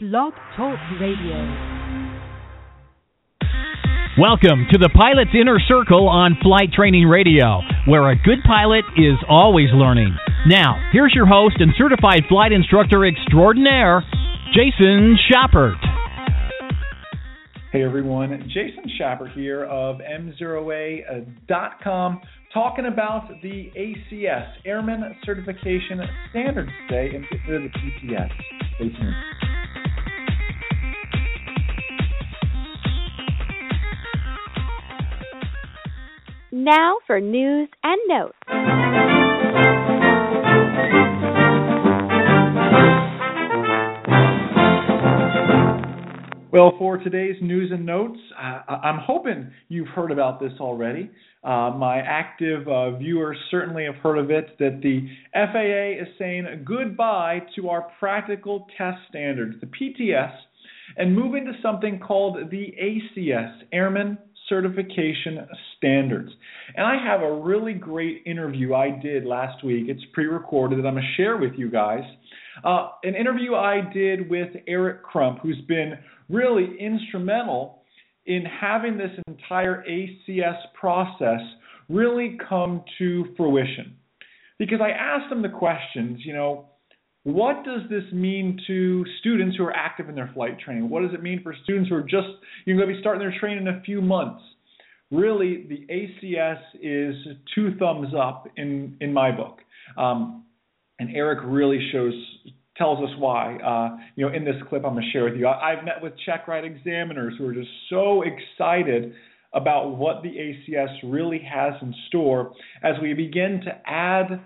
Blog Talk Radio. Welcome to the Pilot's Inner Circle on Flight Training Radio, where a good pilot is always learning. Now, here's your host and certified flight instructor extraordinaire, Jason Schappert. Hey everyone, Jason Schappert here of MzeroA.com talking about the ACS, Airman Certification Standards today, in particular the PTS. Stay tuned. Now for news and notes. Well, for today's news and notes, uh, I'm hoping you've heard about this already. Uh, my active uh, viewers certainly have heard of it that the FAA is saying goodbye to our practical test standards, the PTS, and moving to something called the ACS, Airman Certification Standards. And I have a really great interview I did last week. It's pre recorded that I'm going to share with you guys. Uh, an interview I did with Eric Crump, who's been really instrumental in having this entire ACS process really come to fruition. Because I asked him the questions, you know, what does this mean to students who are active in their flight training? What does it mean for students who are just you're going to be starting their training in a few months? Really, the ACS is two thumbs up in in my book. Um, and Eric really shows tells us why. Uh, you know, in this clip I'm going to share with you, I, I've met with check ride examiners who are just so excited about what the ACS really has in store as we begin to add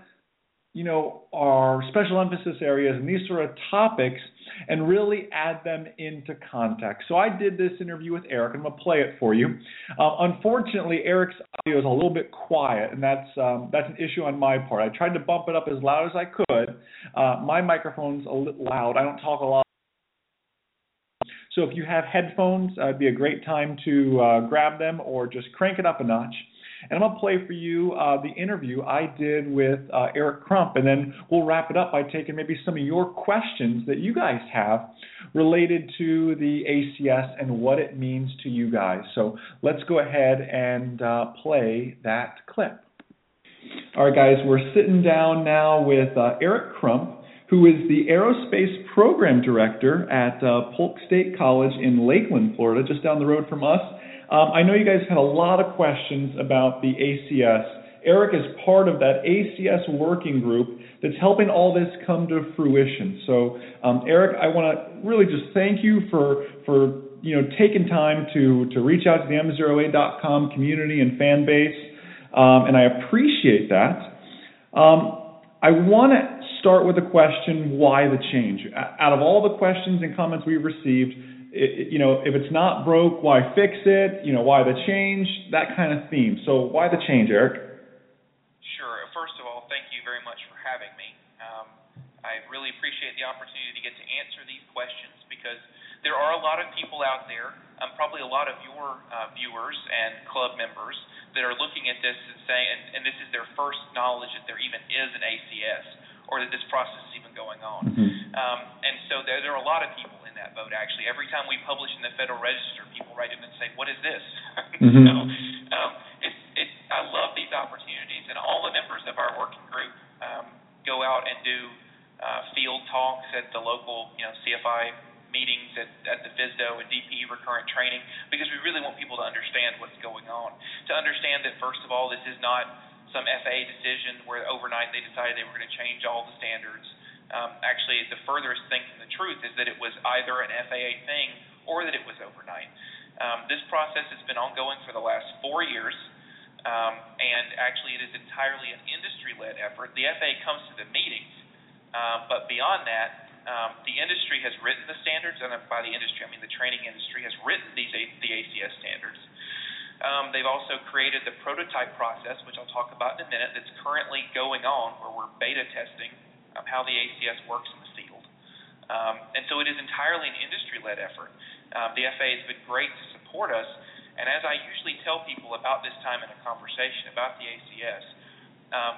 you know, our special emphasis areas and these sort of topics and really add them into context. So I did this interview with Eric, and I'm going to play it for you. Uh, unfortunately, Eric's audio is a little bit quiet, and that's um, that's an issue on my part. I tried to bump it up as loud as I could. Uh, my microphone's a little loud. I don't talk a lot. So if you have headphones, uh, it'd be a great time to uh, grab them or just crank it up a notch. And I'm going to play for you uh, the interview I did with uh, Eric Crump, and then we'll wrap it up by taking maybe some of your questions that you guys have related to the ACS and what it means to you guys. So let's go ahead and uh, play that clip. All right, guys, we're sitting down now with uh, Eric Crump who is the Aerospace Program Director at uh, Polk State College in Lakeland, Florida, just down the road from us. Um, I know you guys had a lot of questions about the ACS. Eric is part of that ACS working group that's helping all this come to fruition. So, um, Eric, I want to really just thank you for for you know taking time to to reach out to the MzeroA.com community and fan base, um, and I appreciate that. Um, I want to start with a question, why the change? Out of all the questions and comments we've received, it, you know, if it's not broke, why fix it? You know, why the change? That kind of theme. So why the change, Eric? Sure. First of all, thank you very much for having me. Um, I really appreciate the opportunity to get to answer these questions because there are a lot of people out there, um, probably a lot of your uh, viewers and club members that are looking at this and saying, and, and this is their first knowledge that there even is an ACS or that this process is even going on. Mm-hmm. Um, and so there, there are a lot of people that boat. Actually, every time we publish in the Federal Register, people write in and say, "What is this?" Mm-hmm. so um, it's, it's, I love these opportunities, and all the members of our working group um, go out and do uh, field talks at the local, you know, CFI meetings at, at the FSDO and DPE recurrent training because we really want people to understand what's going on. To understand that first of all, this is not some FAA decision where overnight they decided they were going to change all the standards. Um, actually, the furthest thing from the truth is that it was either an FAA thing or that it was overnight. Um, this process has been ongoing for the last four years, um, and actually, it is entirely an industry-led effort. The FAA comes to the meetings, um, but beyond that, um, the industry has written the standards, and by the industry, I mean the training industry has written these A- the ACS standards. Um, they've also created the prototype process, which I'll talk about in a minute, that's currently going on, where we're beta testing how the ACS works in the field. Um, and so it is entirely an industry-led effort. Um, the FAA has been great to support us, and as I usually tell people about this time in a conversation about the ACS, um,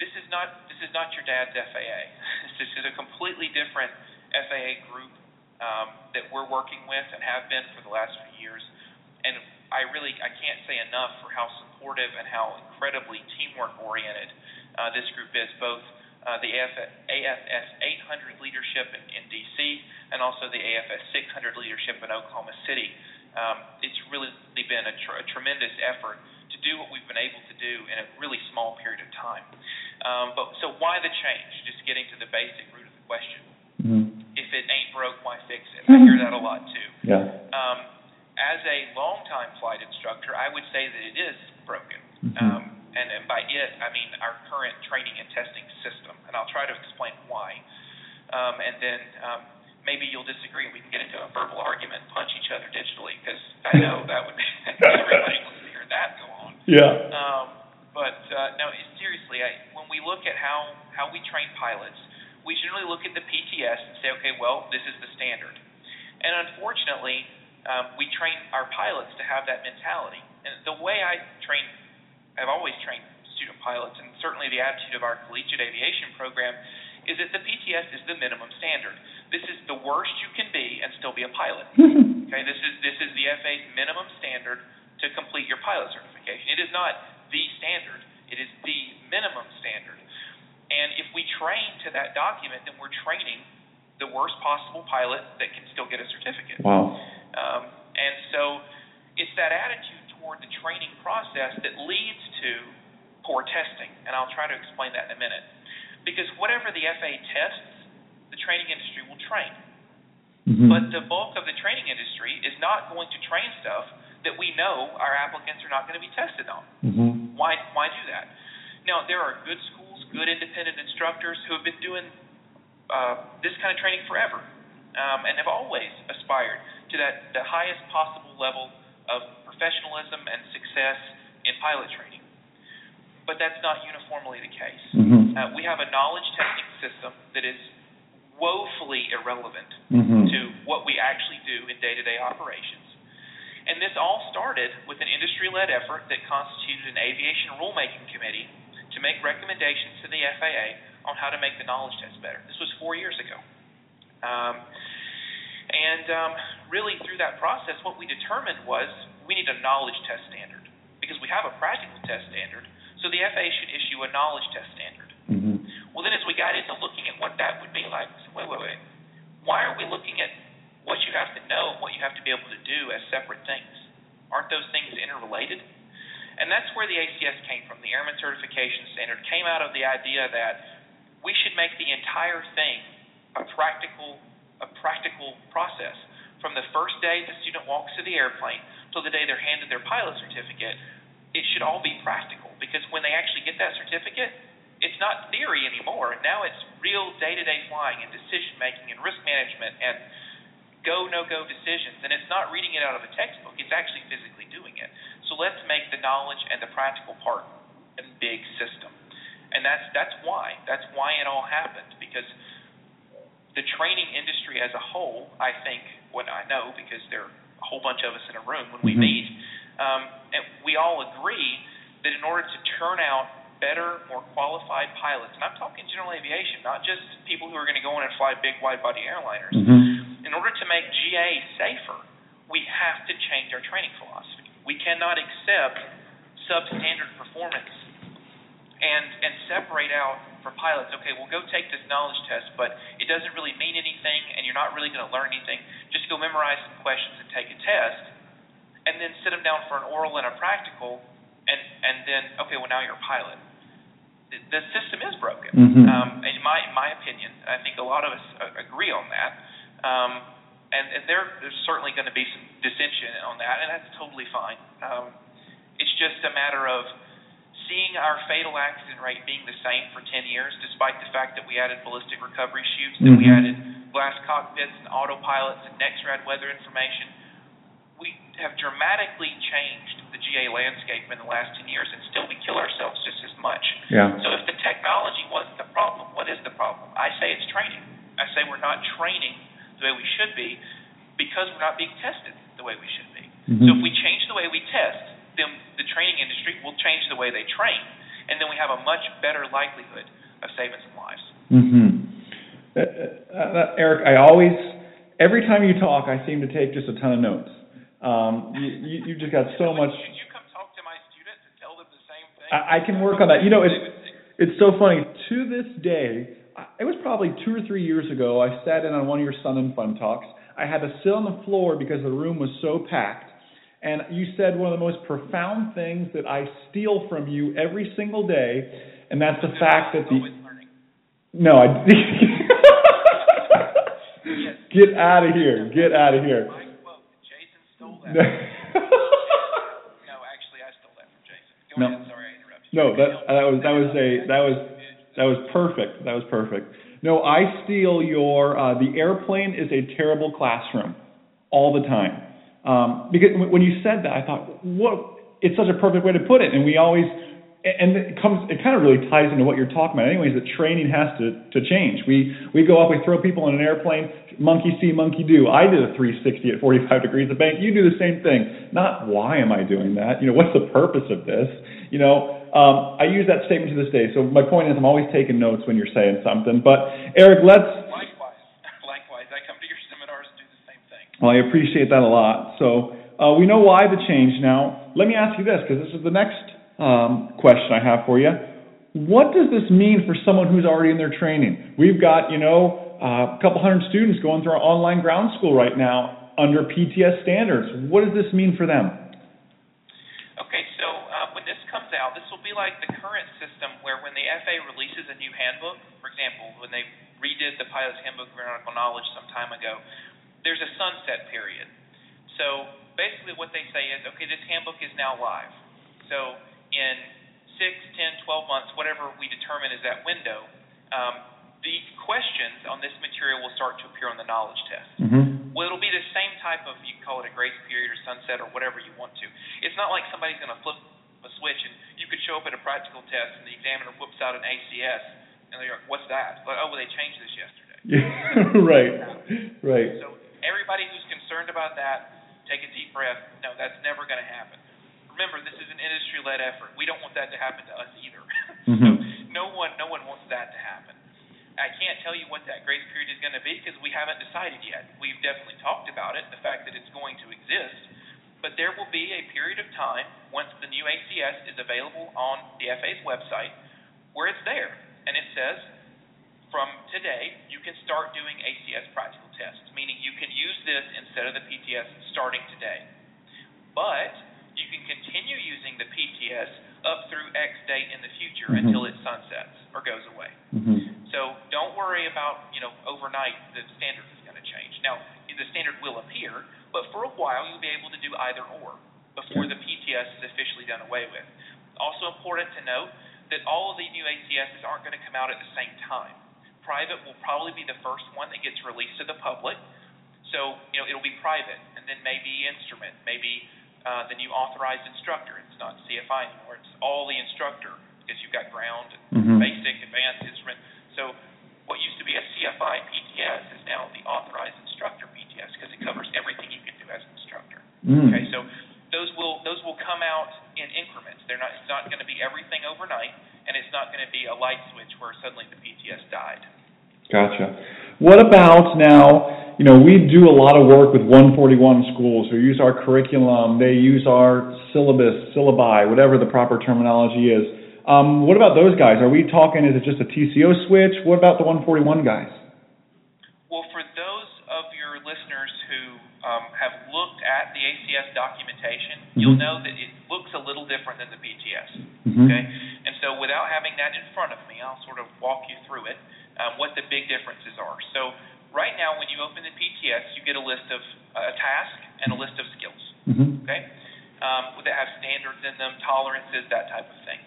this is not this is not your dad's FAA. this is a completely different FAA group um, that we're working with and have been for the last few years. And I really I can't say enough for how supportive and how incredibly teamwork oriented uh, this group is, both uh, the AFS 800 leadership in, in DC and also the AFS 600 leadership in Oklahoma City. Um, it's really been a, tr- a tremendous effort to do what we've been able to do in a really small period of time. Um, but so why the change? Just getting to the basic root of the question. Mm-hmm. If it ain't broke, why fix it? I hear that a lot too. Yeah. Um, as a longtime flight instructor, I would say that it is broken. Mm-hmm. Um, and, and by it, I mean our current training and testing system. And I'll try to explain why. Um, and then um, maybe you'll disagree and we can get into a verbal argument punch each other digitally because I know that would be everybody wants to hear that go on. Yeah. Um, but uh, no, seriously, I, when we look at how how we train pilots, we generally look at the PTS and say, okay, well, this is the standard. And unfortunately, um, we train our pilots to have that mentality. And the way I train, I've always trained student pilots, and certainly the attitude of our collegiate aviation program is that the PTS is the minimum standard. This is the worst you can be and still be a pilot. okay, this is this is the FAA's minimum standard to complete your pilot certification. It is not the standard. It is the minimum standard. And if we train to that document, then we're training the worst possible pilot that can still get a certificate. Wow. Um, and so it's that attitude toward the training process that leads to poor testing. And I'll try to explain that in a minute. Because whatever the FAA tests, the training industry will train. Mm-hmm. But the bulk of the training industry is not going to train stuff that we know our applicants are not going to be tested on. Mm-hmm. Why why do that? Now there are good schools, good independent instructors who have been doing uh, this kind of training forever, um, and have always aspired to that the highest possible level of professionalism and success in pilot training but that's not uniformly the case. Mm-hmm. Uh, we have a knowledge testing system that is woefully irrelevant mm-hmm. to what we actually do in day to day operations. And this all started with an industry led effort that constituted an aviation rulemaking committee to make recommendations to the FAA on how to make the knowledge test better. This was four years ago. Um, and um, really, through that process, what we determined was we need a knowledge test standard because we have a practical test standard, so the FAA should issue a knowledge test standard. Mm-hmm. Well, then as we got into looking at what that would be like, we said, wait, wait, wait. Why are we looking at what you have to know and what you have to be able to do as separate things? Aren't those things interrelated? And that's where the ACS came from. The Airman Certification Standard came out of the idea that we should make the entire thing a practical a practical process. From the first day the student walks to the airplane till the day they're handed their pilot certificate, it should all be practical because when they actually get that certificate, it's not theory anymore. Now it's real day-to-day flying and decision making and risk management and go no go decisions. And it's not reading it out of a textbook; it's actually physically doing it. So let's make the knowledge and the practical part a big system. And that's that's why that's why it all happened because the training industry as a whole, I think, what I know because there are a whole bunch of us in a room when we mm-hmm. meet, um, and we all agree that in order to turn out better, more qualified pilots, and I'm talking general aviation, not just people who are going to go in and fly big wide body airliners, mm-hmm. in order to make GA safer, we have to change our training philosophy. We cannot accept substandard performance and and separate out for pilots. Okay, well, go take this knowledge test, but it doesn't really mean anything, and you're not really going to learn anything. Just go memorize some questions and take a test, and then sit them down for an oral and a practical, and and then okay, well now you're a pilot. The, the system is broken. Mm-hmm. Um, in my my opinion, I think a lot of us agree on that. Um, and, and there, there's certainly going to be some dissension on that, and that's totally fine. Um, it's just a matter of seeing our fatal accident rate being the same for 10 years, despite the fact that we added ballistic recovery chutes, that mm-hmm. we added glass cockpits and autopilots and NEXRAD weather information, we have dramatically changed the GA landscape in the last 10 years, and still we kill ourselves just as much. Yeah. So if the technology wasn't the problem, what is the problem? I say it's training. I say we're not training the way we should be because we're not being tested the way we should be. Mm-hmm. So if we change the way we test, then the training industry will change the way they train, and then we have a much better likelihood of saving some lives. Mm-hmm. Uh, uh, uh Eric, I always every time you talk, I seem to take just a ton of notes. Um, you, you, you just got so much. Could you come talk to my students and tell them the same thing? I, I can work on that. You know, it's it's so funny. To this day, it was probably two or three years ago. I sat in on one of your Sun and Fun talks. I had to sit on the floor because the room was so packed. And you said one of the most profound things that I steal from you every single day, and that's the fact that the no, I get out of here, get out of here. Jason stole that. no, actually, I stole that from Jason. Go no. ahead. Sorry, I. No, that that was that was a that was that was perfect. That was perfect. No, I steal your. Uh, the airplane is a terrible classroom, all the time. Um, because when you said that, I thought, what? It's such a perfect way to put it. And we always, and it comes, it kind of really ties into what you're talking about. Anyways, that training has to to change. We we go up, we throw people in an airplane, monkey see, monkey do. I did a 360 at 45 degrees of bank. You do the same thing. Not why am I doing that? You know, what's the purpose of this? You know, um, I use that statement to this day. So my point is, I'm always taking notes when you're saying something. But Eric, let's. Likewise, likewise. I come to your seminars and do the same thing. Well, I appreciate that a lot. So uh, we know why the change now. Let me ask you this, because this is the next um, question I have for you. What does this mean for someone who's already in their training? We've got, you know, uh, a couple hundred students going through our online ground school right now under PTS standards. What does this mean for them? Okay, so uh, when this comes out, this will be like the current system where when the FAA releases a new handbook, for example, when they redid the Pilot's Handbook of Aeronautical Knowledge some time ago, there's a sunset period. So basically what they say is, okay, this handbook is now live. So in 6, 10, 12 months, whatever we determine is that window, um, the questions on this material will start to appear on the knowledge test. Mm-hmm. Well, it'll be the same type of, you can call it a grace period or sunset or whatever you want to. It's not like somebody's going to flip a switch, and you could show up at a practical test, and the examiner whips out an ACS, and they're like, "What's that?" Like, "Oh, well, they changed this yesterday." right, right. So concerned about that, take a deep breath. No, that's never going to happen. Remember, this is an industry-led effort. We don't want that to happen to us either. mm-hmm. so no one, no one wants that to happen. I can't tell you what that grace period is going to be because we haven't decided yet. We've definitely talked about it, the fact that it's going to exist but there will be a period of time once the new ACS is available on the FAA's website where it's there. And it says, from today, you can start doing ACS practical tests, meaning you can use this instead of the PTS starting today. But you can continue using the PTS up through X date in the future mm-hmm. until it sunsets or goes away. Mm-hmm. So don't worry about, you know, overnight the standard is going to change. Now, the standard will appear, but for a while, you'll be able to do either or before the PTS is officially done away with. Also important to note that all of the new ACSs aren't going to come out at the same time. Private will probably be the first one that gets released to the public. So, you know, it'll be private, and then maybe instrument, maybe uh, the new authorized instructor. It's not CFI anymore. It's all the instructor because you've got ground, mm-hmm. basic, advanced instrument. So what used to be a CFI PTS is now the authorized instructor PTS because it covers everything you can do as an instructor. Mm. Okay, so those will those will come out in increments. They're not it's not going to be everything overnight, and it's not going to be a light switch where suddenly the PTS died. Gotcha. What about now? You know, we do a lot of work with 141 schools who use our curriculum. They use our syllabus, syllabi, whatever the proper terminology is. Um, what about those guys? Are we talking? Is it just a TCO switch? What about the 141 guys? Well, for those of your listeners who um, have looked at the ACS documentation, mm-hmm. you'll know that it looks a little different than the PTS. Mm-hmm. Okay, and so without having that in front of me, I'll sort of walk you through it, um, what the big differences are. So right now, when you open the PTS, you get a list of uh, a task and a list of skills. Mm-hmm. Okay, um, that have standards in them, tolerances, that type of thing.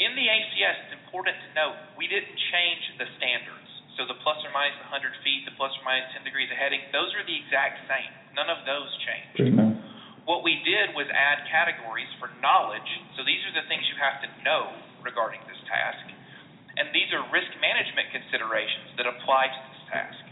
In the ACS, it's important to note we didn't change the standards. So the plus or minus 100 feet, the plus or minus 10 degrees of heading, those are the exact same. None of those changed. What we did was add categories for knowledge. So these are the things you have to know regarding this task. And these are risk management considerations that apply to this task.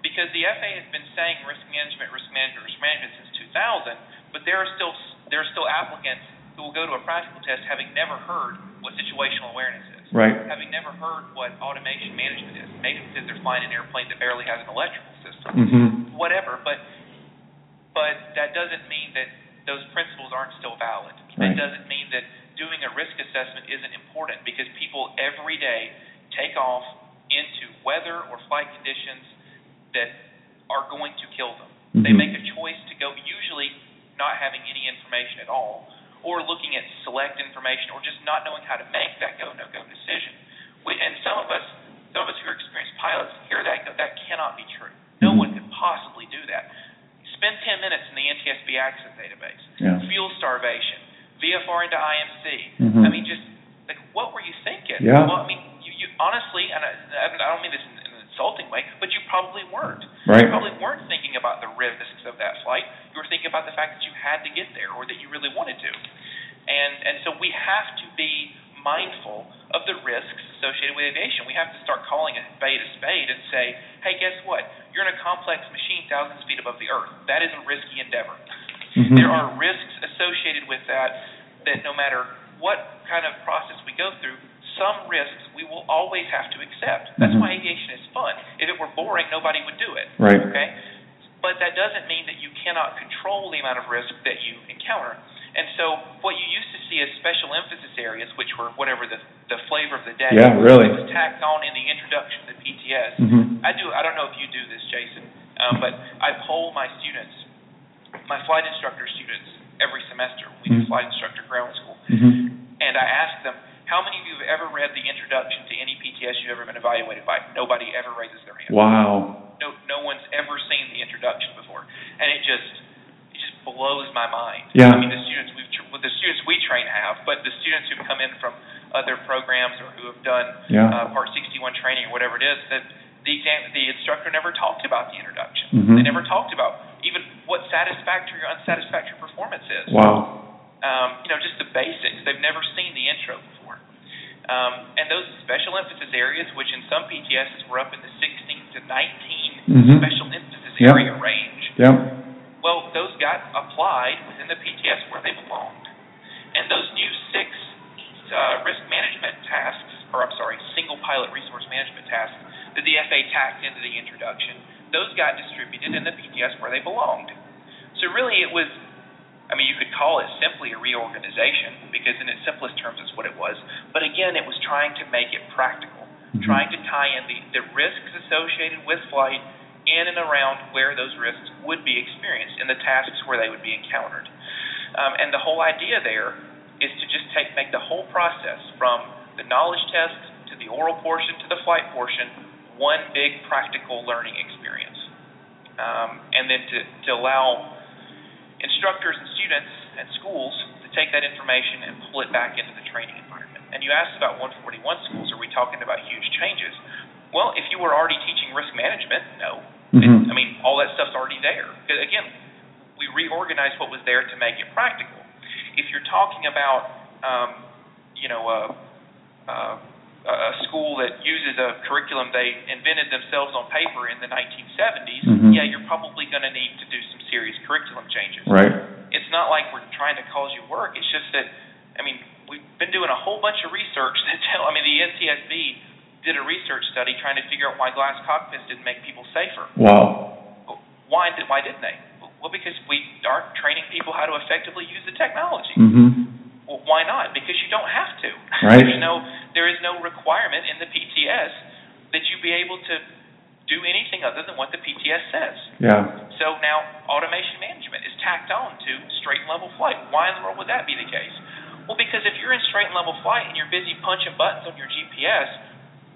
Because the FAA has been saying risk management, risk management, risk management since 2000, but there are still there are still applicants who will go to a practical test having never heard what situational awareness is. Right. Having never heard what automation management is. Maybe because they're flying an airplane that barely has an electrical system. Mm-hmm. whatever. But but that doesn't mean that those principles aren't still valid. Right. It doesn't mean that doing a risk assessment isn't important because people every day take off into weather or flight conditions that are going to kill them. Mm-hmm. They make a choice to go, usually not having any information at all, or looking at select information, or just not knowing how to make that go no go decision. We, and some of us, some of us who are experienced pilots, hear that go, that cannot be true. No mm-hmm. one could possibly do that. Spend 10 minutes in the NTSB accident database. Yeah. Fuel starvation, VFR into IMC. Mm-hmm. I mean, just like what were you thinking? Yeah. Well, I mean, you, you honestly, and I, I don't mean this in an insulting way, but you probably weren't. Right. You probably weren't thinking about the risks of that flight. You were thinking about the fact that you had to get there or that you really wanted to. And and so we have to be mindful of the risks associated with aviation. We have to start calling a spade a spade and say, hey, guess what? You're in a complex machine thousands of feet above the earth. That is a risky endeavor. Mm-hmm. There are risks associated with that that no matter what kind of process we go through, some risks we will always have to accept. That's mm-hmm. why aviation is fun. If it were boring, nobody would do it. Right. Okay? But that doesn't mean that you cannot control the amount of risk that you encounter. And so, what you used to see as special emphasis areas, which were whatever the the flavor of the day, yeah, really, was tacked on in the introduction to PTS. Mm-hmm. I do. I don't know if you do this, Jason, um, but I poll my students, my flight instructor students, every semester. We mm-hmm. do flight instructor ground school, mm-hmm. and I ask them, how many of you have ever read the introduction to any PTS you've ever been evaluated by? Nobody ever raises their hand. Wow. No, no one's ever seen the introduction before, and it just it just blows my mind. Yeah. I mean, the but the students who come in from other programs or who have done yeah. uh, Part 61 training or whatever it is, that the exam the instructor never talked about the introduction. Mm-hmm. They never talked about even what satisfactory or unsatisfactory performance is. Wow. Um, you know, just the basics. They've never seen the intro before. Um, and those special emphasis areas, which in some PTSs were up in the 16 to 19 mm-hmm. special emphasis yep. area range. Yep well, those got applied within the PTS where they belonged. And those new six uh, risk management tasks, or I'm sorry, single pilot resource management tasks that the FAA tacked into the introduction, those got distributed in the PTS where they belonged. So really it was, I mean, you could call it simply a reorganization because in its simplest terms it's what it was. But again, it was trying to make it practical, mm-hmm. trying to tie in the, the risks associated with flight in and around where those risks would be experienced in the tasks where they would be encountered. Um, and the whole idea there is to just take make the whole process from the knowledge test to the oral portion to the flight portion one big practical learning experience. Um, and then to, to allow instructors and students and schools to take that information and pull it back into the training environment. And you asked about 141 schools, are we talking about huge changes? Well, if you were already teaching risk management, no. Mm-hmm. I mean, all that stuff's already there. Again, we reorganized what was there to make it practical. If you're talking about, um, you know, a, a, a school that uses a curriculum they invented themselves on paper in the 1970s, mm-hmm. yeah, you're probably going to need to do some serious curriculum changes. Right. It's not like we're trying to cause you work. It's just that, I mean, we've been doing a whole bunch of research that tell. I mean, the NTSB did a research study trying to figure out why glass cockpits didn't make people safer. Wow. Why did why didn't they? Well, because we aren't training people how to effectively use the technology. Mm-hmm. Well, why not? Because you don't have to. Right. There's no there is no requirement in the PTS that you be able to do anything other than what the PTS says. Yeah. So now automation management is tacked on to straight and level flight. Why in the world would that be the case? Well, because if you're in straight and level flight and you're busy punching buttons on your GPS,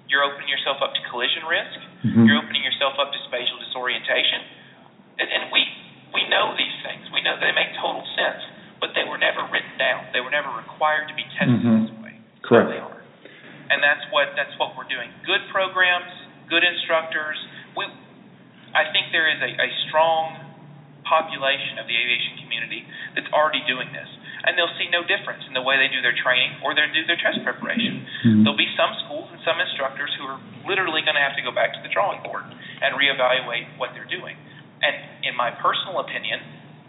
you're opening yourself up to collision risk. Mm-hmm. You're opening yourself up to spatial disorientation. And, and we we know these things. We know they make total sense, but they were never written down. They were never required to be tested mm-hmm. this way. Correct. they are. And that's what that's what we're doing. Good programs, good instructors. We I think there is a, a strong population of the aviation community that's already doing this and they'll see no difference in the way they do their training or they do their test preparation. Mm-hmm. There'll be some schools and some instructors who are literally going to have to go back to the drawing board and reevaluate what they're doing. And in my personal opinion,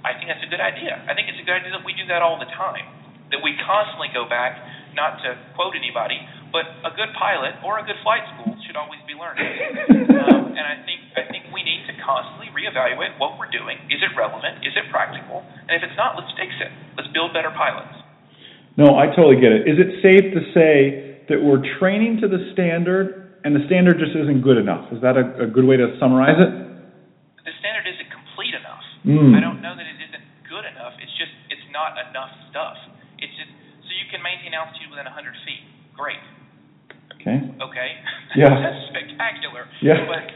I think that's a good idea. I think it's a good idea that we do that all the time. That we constantly go back, not to quote anybody, but a good pilot or a good flight school should always be learning. um, and I think I think we need to constantly reevaluate what we're doing. Is it relevant? Is it practical? And if it's not, let's fix it. Let's build better pilots. No, I totally get it. Is it safe to say that we're training to the standard and the standard just isn't good enough? Is that a, a good way to summarize it? The standard isn't complete enough. Mm. I don't know that it isn't good enough. It's just it's not enough stuff. It's just so you can maintain altitude within 100 feet. Great. Okay. Okay. Yeah. That's spectacular. Yeah. But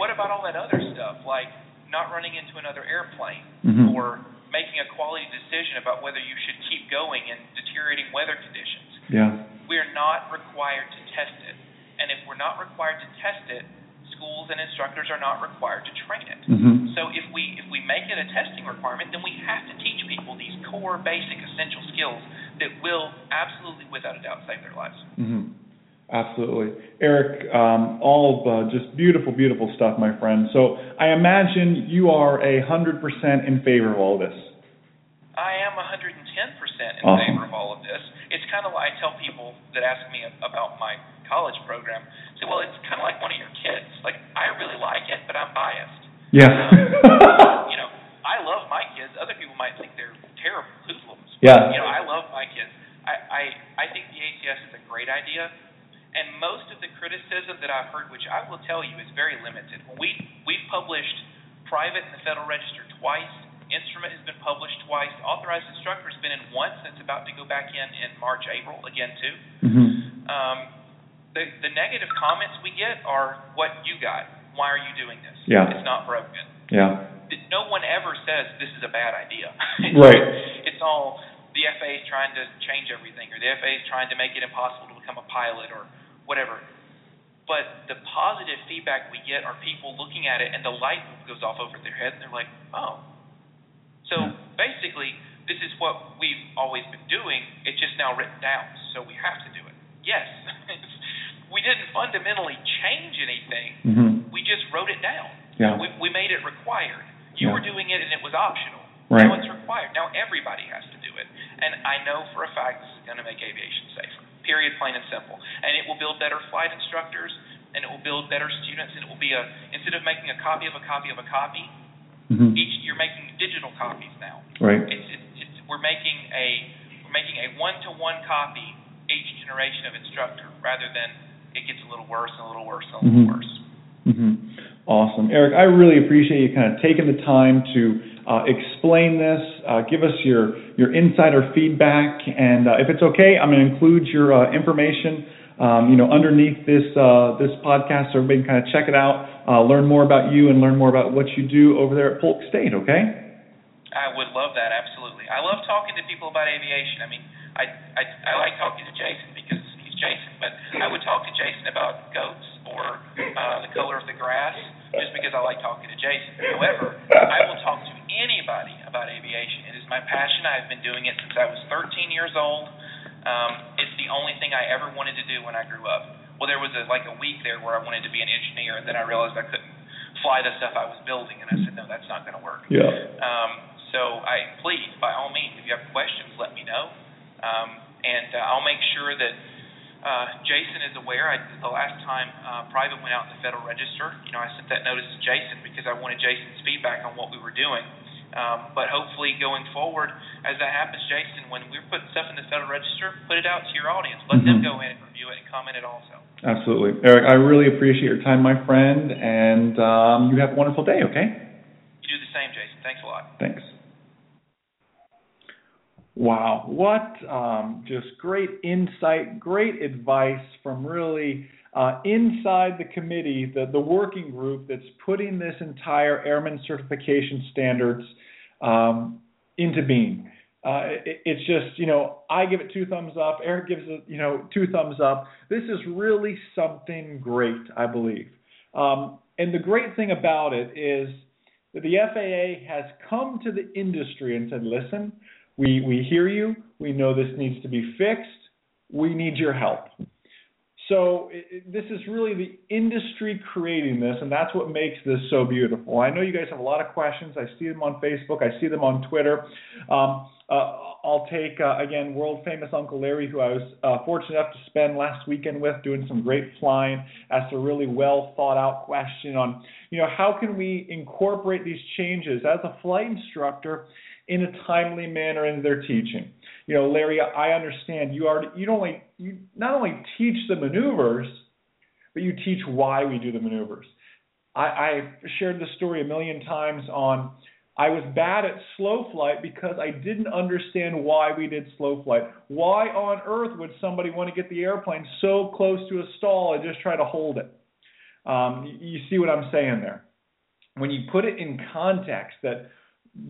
what about all that other stuff, like not running into another airplane Mhm. or making a quality decision about whether you should keep going in deteriorating weather conditions? Yeah. We're not required to test it. And if we're not required to test it, schools and instructors are not required to train it. Mhm. So if we if we make it a testing requirement, then we have to teach people these core basic essential skills that will absolutely without a doubt save their lives. hmm Absolutely. Eric, um, all uh, just beautiful, beautiful stuff, my friend. So I imagine you are a 100% in favor of all of this. I am 110% in Awesome. favor of all of this. It's kind of like I tell people that ask me about my college program, say, well, it's kind of like one of your kids. Like, I really like it, but I'm biased. Yeah. you know, I love my kids. Other people might think they're terrible hoodlums. Yeah. You know, I love my kids. I, I, I think the ACS is a great idea. And most of the criticism that I've heard, which I will tell you is very limited, we, we've published private in the Federal Register twice. Instrument has been published twice. Authorized instructor has been in once, and it's about to go back in in March, April again too. hmm Um, the the negative comments we get are what you got. Why are you doing this? Yeah. It's not broken. Yeah. No one ever says this is a bad idea. Right. It's all the FAA is trying to change everything, or the FAA is trying to make it impossible to become a pilot, or whatever. But the positive feedback we get are people looking at it and the light goes off over their head, and they're like, oh. So basically, this is what we've always been doing. It's just now written down, so we have to do it. Yes, we didn't fundamentally change anything. hmm We just wrote it down. Yeah. We, we made it required. You Yeah. were doing it and it was optional. Right. Now it's required. Now everybody has to do it. And I know for a fact this is going to make aviation safer. Period, plain and simple. And it will build better flight instructors, and it will build better students, and it will be a instead of making a copy of a copy of a copy, hmm each you're making digital copies now. Right. It's, it's, it's we're making a we're making a one to one copy each generation of instructor rather than it gets a little worse and a little worse and a little Mhm. worse. hmm Awesome. Eric, I really appreciate you kind of taking the time to uh, explain this, uh, give us your, your insider feedback, and uh, if it's okay, I'm going to include your uh, information um, you know, underneath this, uh, this podcast so everybody can kind of check it out, uh, learn more about you, and learn more about what you do over there at Polk State, okay? I would love that absolutely. I love talking to people about aviation. I mean, I I, I like talking to Jason because Jason, but I would talk to Jason about goats or uh, the color of the grass just because I like talking to Jason. However, I will talk to anybody about aviation. It is my passion. I've been doing it since I was 13 years old. Um, it's the only thing I ever wanted to do when I grew up. Well, there was a, like a week there where I wanted to be an engineer, and then I realized I couldn't fly the stuff I was building, and I said, no, that's not going to work. Yeah. Um, so I please, by all means, if you have questions, let me know, um, and uh, I'll make sure that uh, Jason is aware. I, the last time uh, private went out in the Federal Register, you know, I sent that notice to Jason because I wanted Jason's feedback on what we were doing. Um, but hopefully, going forward, as that happens, Jason, when we're putting stuff in the Federal Register, put it out to your audience. Let them Mhm. go in and review it and comment it also. Absolutely. Eric, I really appreciate your time, my friend, and um, you have a wonderful day, okay? You do the same, Jason. Thanks a lot. Thanks. Wow, what um, just great insight, great advice from really uh, inside the committee, the, the working group that's putting this entire airman certification standards um, into being. Uh, it, it's just, you know, I give it two thumbs up. Eric gives it, you know, two thumbs up. This is really something great, I believe. Um, and the great thing about it is that the FAA has come to the industry and said, listen, we, we hear you. We know this needs to be fixed. We need your help. So it, it, this is really the industry creating this, and that's what makes this so beautiful. I know you guys have a lot of questions. I see them on Facebook. I see them on Twitter. Um, uh, I'll take uh, again world famous Uncle Larry, who I was uh, fortunate enough to spend last weekend with, doing some great flying. Asked a really well thought out question on, you know, how can we incorporate these changes as a flight instructor in a timely manner in their teaching. You know, Larry, I understand you already you only you not only teach the maneuvers, but you teach why we do the maneuvers. I, I shared this story a million times on I was bad at slow flight because I didn't understand why we did slow flight. Why on earth would somebody want to get the airplane so close to a stall and just try to hold it? Um, you see what I'm saying there? When you put it in context that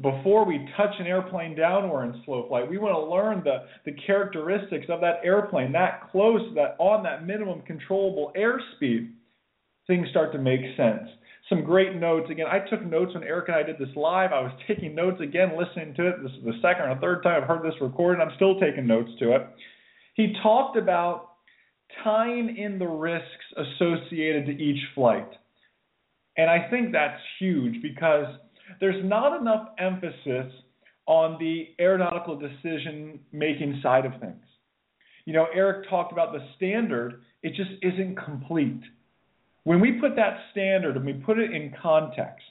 before we touch an airplane down or in slow flight, we want to learn the, the characteristics of that airplane that close, that on that minimum controllable airspeed, things start to make sense some great notes. Again, I took notes when Eric and I did this live. I was taking notes again, listening to it. This is the second or third time I've heard this recorded. I'm still taking notes to it. He talked about tying in the risks associated to each flight. And I think that's huge because there's not enough emphasis on the aeronautical decision making side of things. You know, Eric talked about the standard, it just isn't complete. When we put that standard and we put it in context,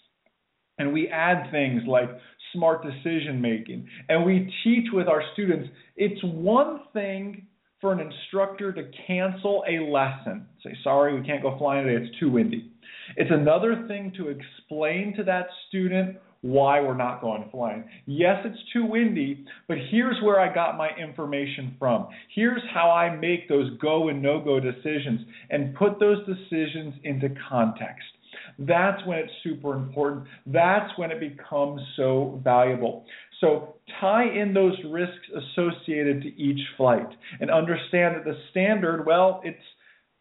and we add things like smart decision making, and we teach with our students, it's one thing for an instructor to cancel a lesson, say, sorry, we can't go flying today, it's too windy. It's another thing to explain to that student why we're not going flying. Yes, it's too windy, but here's where I got my information from. Here's how I make those go and no go decisions and put those decisions into context. That's when it's super important. That's when it becomes so valuable. So tie in those risks associated to each flight and understand that the standard, well, it's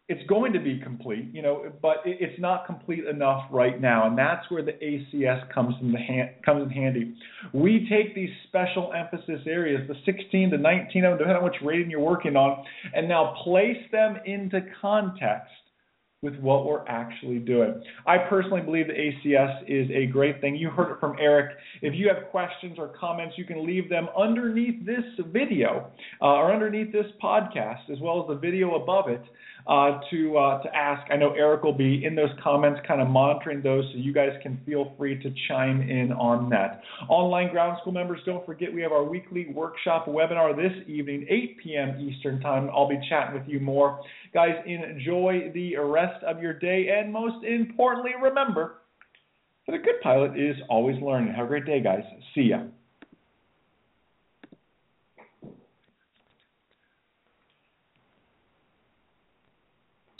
it's going to be complete, you know, but it's not complete enough right now, and that's where the ACS comes in the hand, comes in handy. We take these special emphasis areas, the 16 to 19 of them, depending on which rating you're working on, and now place them into context with what we're actually doing. I personally believe the ACS is a great thing. You heard it from Eric. If you have questions or comments, you can leave them underneath this video uh, or underneath this podcast, as well as the video above it uh, to uh, to ask. I know Eric will be in those comments, kind of monitoring those, so you guys can feel free to chime in on that. Online ground school members, don't forget we have our weekly workshop webinar this evening, 8 p.m. Eastern time. I'll be chatting with you more, guys. Enjoy the rest of your day, and most importantly, remember that a good pilot is always learning. Have a great day, guys. See ya.